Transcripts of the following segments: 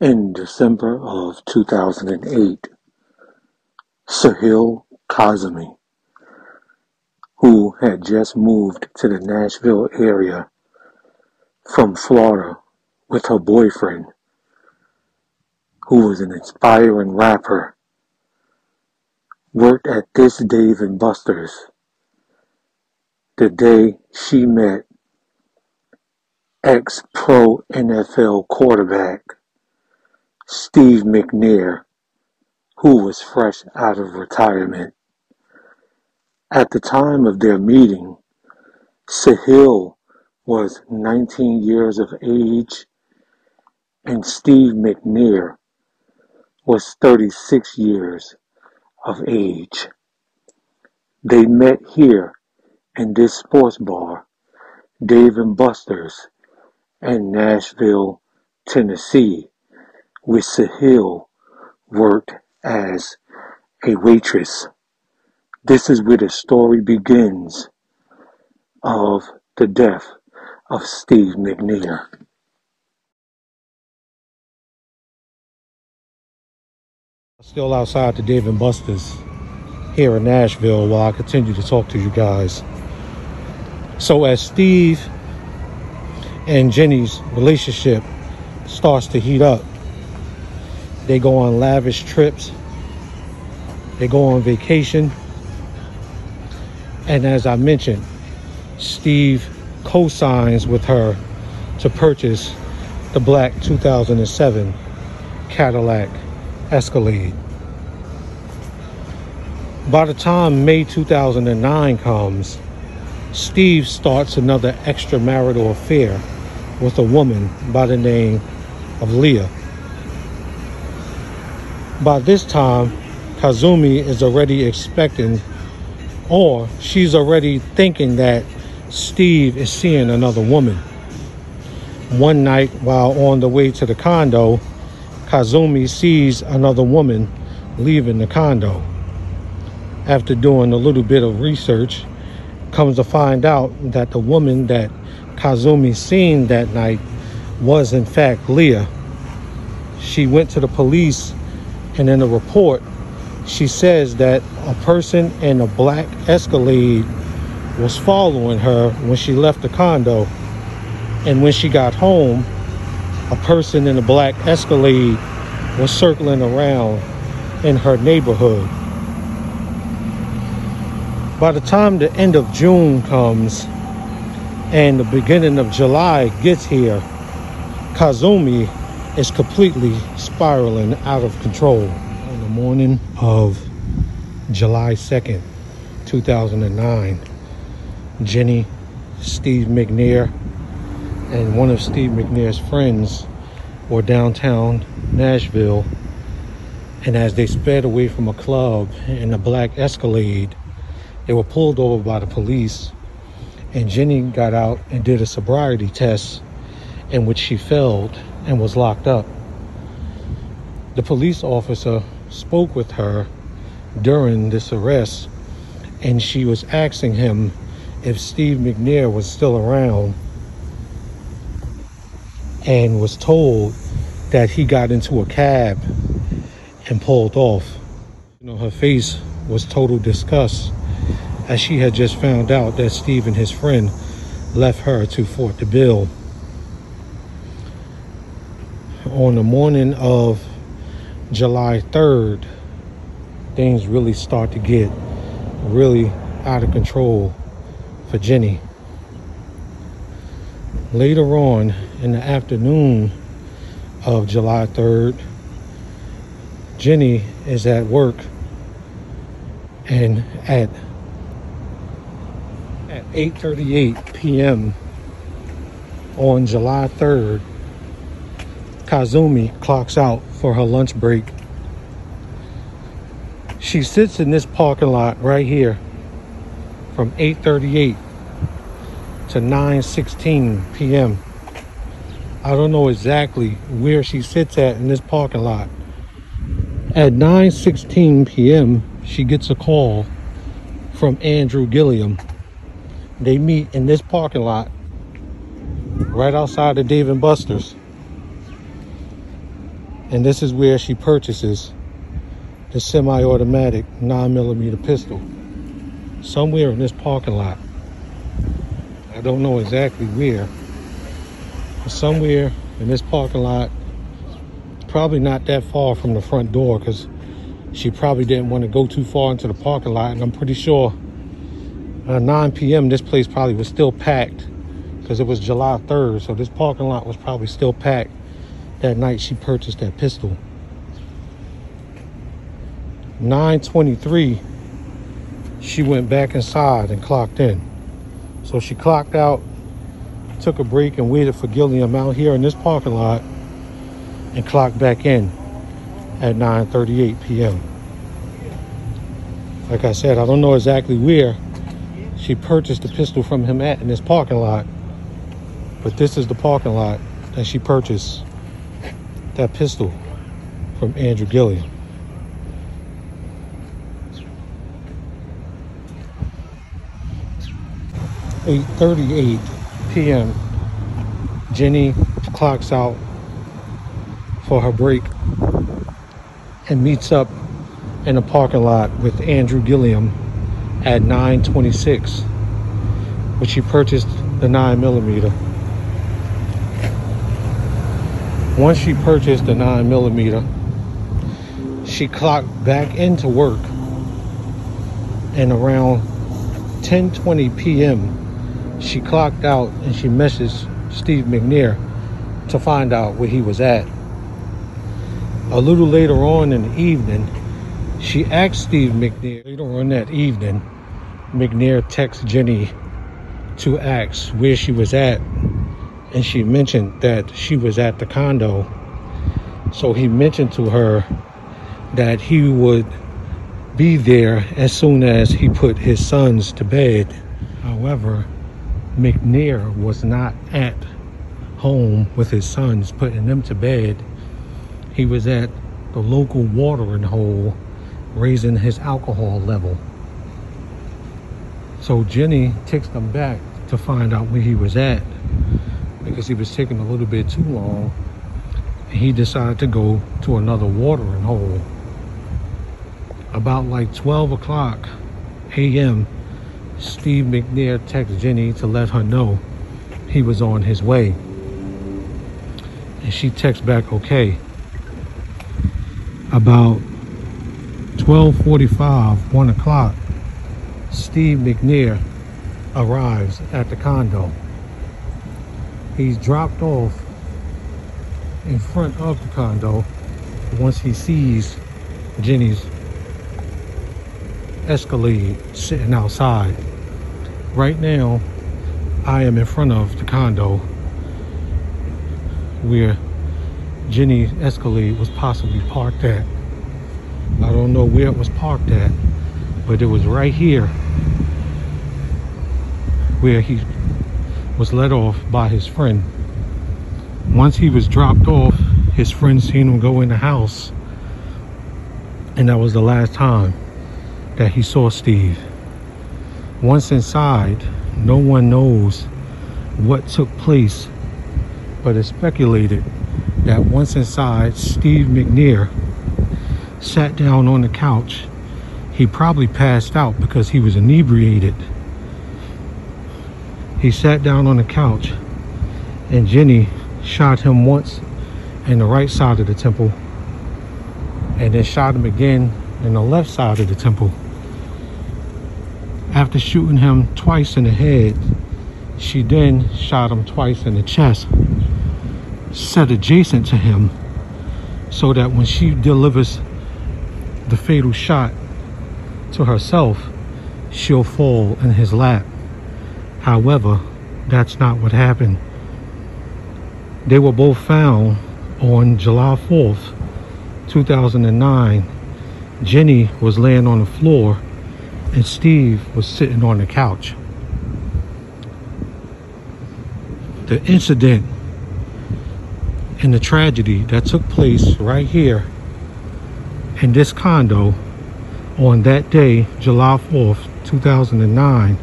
In December of two thousand and eight, Sahel Kazemi, who had just moved to the Nashville area from Florida with her boyfriend, who was an aspiring rapper, worked at this Dave and Buster's the day she met ex-pro NFL quarterback Steve McNair, who was fresh out of retirement. At the time of their meeting, Sahel was 19 years of age and Steve McNair was 36 years of age. They met here in this sports bar, Dave and Buster's in Nashville, Tennessee, where Sahel worked as a waitress. This is where the story begins of the death of Steve McNair. Still outside the Dave and Buster's here in Nashville while I continue to talk to you guys. So as Steve and Jenny's relationship starts to heat up, they go on lavish trips, they go on vacation, and as I mentioned, Steve co-signs with her to purchase the black 2007 Cadillac Escalade. By the time May 2009 comes, Steve starts another extramarital affair with a woman by the name of Leah. By this time, Kazemi is already expecting, or she's already thinking that Steve is seeing another woman. One night, while on the way to the condo, Kazemi sees another woman leaving the condo. After doing a little bit of research, comes to find out that the woman that Kazemi seen that night was in fact Leah. She went to the police and in the report she says that a person in a black Escalade was following her when she left the condo and when she got home a person in a black Escalade was circling around in her neighborhood. By the time the end of June comes and the beginning of July gets here, Kazemi is completely spiraling out of control. On the morning of July 2nd, 2009, Jenny, Steve McNair, and one of Steve McNair's friends were downtown Nashville. And as they sped away from a club in a black Escalade, they were pulled over by the police. And Jenny got out and did a sobriety test in which she failed and was locked up. The police officer spoke with her during this arrest and she was asking him if Steve McNair was still around and was told that he got into a cab and pulled off. You know, her face was total disgust as she had just found out that Steve and his friend left her to Fort DeBill. On the morning of July 3rd, things really start to get really out of control for Jenny. Later on in the afternoon of July 3rd, Jenny is at work and at at 8:38 p.m. on July 3rd, Kazemi clocks out for her lunch break. She sits in this parking lot right here from 8:38 to 9:16 p.m. I don't know exactly where she sits at in this parking lot. At 9:16 p.m., she gets a call from Andrew Gilliam. They meet in this parking lot right outside of Dave and Buster's. And this is where she purchases the semi-automatic 9mm pistol. Somewhere in this parking lot. I don't know exactly where. But somewhere in this parking lot. Probably not that far from the front door because she probably didn't want to go too far into the parking lot. And I'm pretty sure uh, 9 p.m. this place probably was still packed because it was July 3rd. So this parking lot was probably still packed that night she purchased that pistol. 923 she went back inside and clocked in. So she clocked out, took a break and waited for Gilliam out here in this parking lot and clocked back in at 9.38 p.m. Like I said, I don't know exactly where she purchased the pistol from him at in this parking lot, but this is the parking lot that she purchased that pistol from Andrew Gilliam. Eight thirty-eight p.m. Jenny clocks out for her break and meets up in a parking lot with Andrew Gilliam at 926, which she purchased the 9 millimeter. Once she purchased the 9 millimeter, she clocked back into work and around 10:20 p.m. she clocked out and she messaged Steve McNair to find out where he was at. A little later on in the evening, she asked Steve McNair, later on that evening, McNair texted Jenny to ask where she was at. And she mentioned that she was at the condo. So he mentioned to her that he would be there as soon as he put his sons to bed. However, McNair was not at home with his sons, putting them to bed he was at the local watering hole raising his alcohol level. So Jenny takes him back to find out where he was at because he was taking a little bit too long. And he decided to go to another watering hole. About like 12 o'clock a.m., Steve McNair texts Jenny to let her know he was on his way. And she texts back, okay about 12:45, 1 o'clock, Steve McNair arrives at the condo. He's dropped off in front of the condo once he sees Jenny's Escalade sitting outside. Right now, I am in front of the condo where Jenny Escalade was possibly parked at. I don't know where it was parked at, but it was right here where he was let off by his friend. Once he was dropped off, his friend seen him go in the house, and that was the last time that he saw Steve. Once inside, no one knows what took place, but it's speculated that once inside, Steve McNair sat down on the couch. He probably passed out because he was inebriated. He sat down on the couch and Jenny shot him once in the right side of the temple and then shot him again in the left side of the temple. After shooting him twice in the head, she then shot him twice in the chest set adjacent to him so that when she delivers the fatal shot to herself, she'll fall in his lap. However, that's not what happened. They were both found on July 4th, 2009. Jenny was laying on the floor and Steve was sitting on the couch. The incident and the tragedy that took place right here in this condo on that day, July 4th, 2009,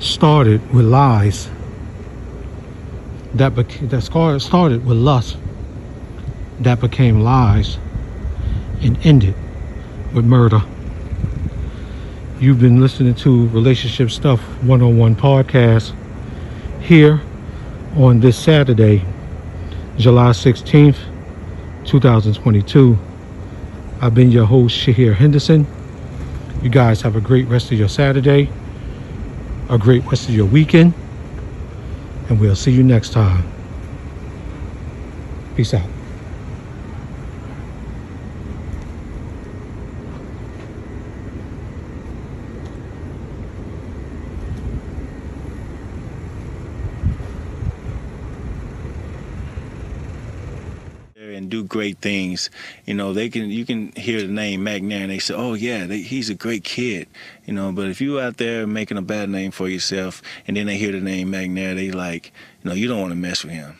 started with lies. That, that started with lust. that became lies and ended with murder. You've been listening to Relationship Stuff 101 podcast here on this Saturday, July 16th, 2022. I've been your host, Shahir Henderson. You guys have a great rest of your Saturday, a great rest of your weekend, and we'll see you next time. Peace out. And do great things. You know, they can you can hear the name McNair and they say, "Oh yeah, they, he's a great kid." You know, but if you out there making a bad name for yourself and then they hear the name McNair, they like, you know, you don't want to mess with him.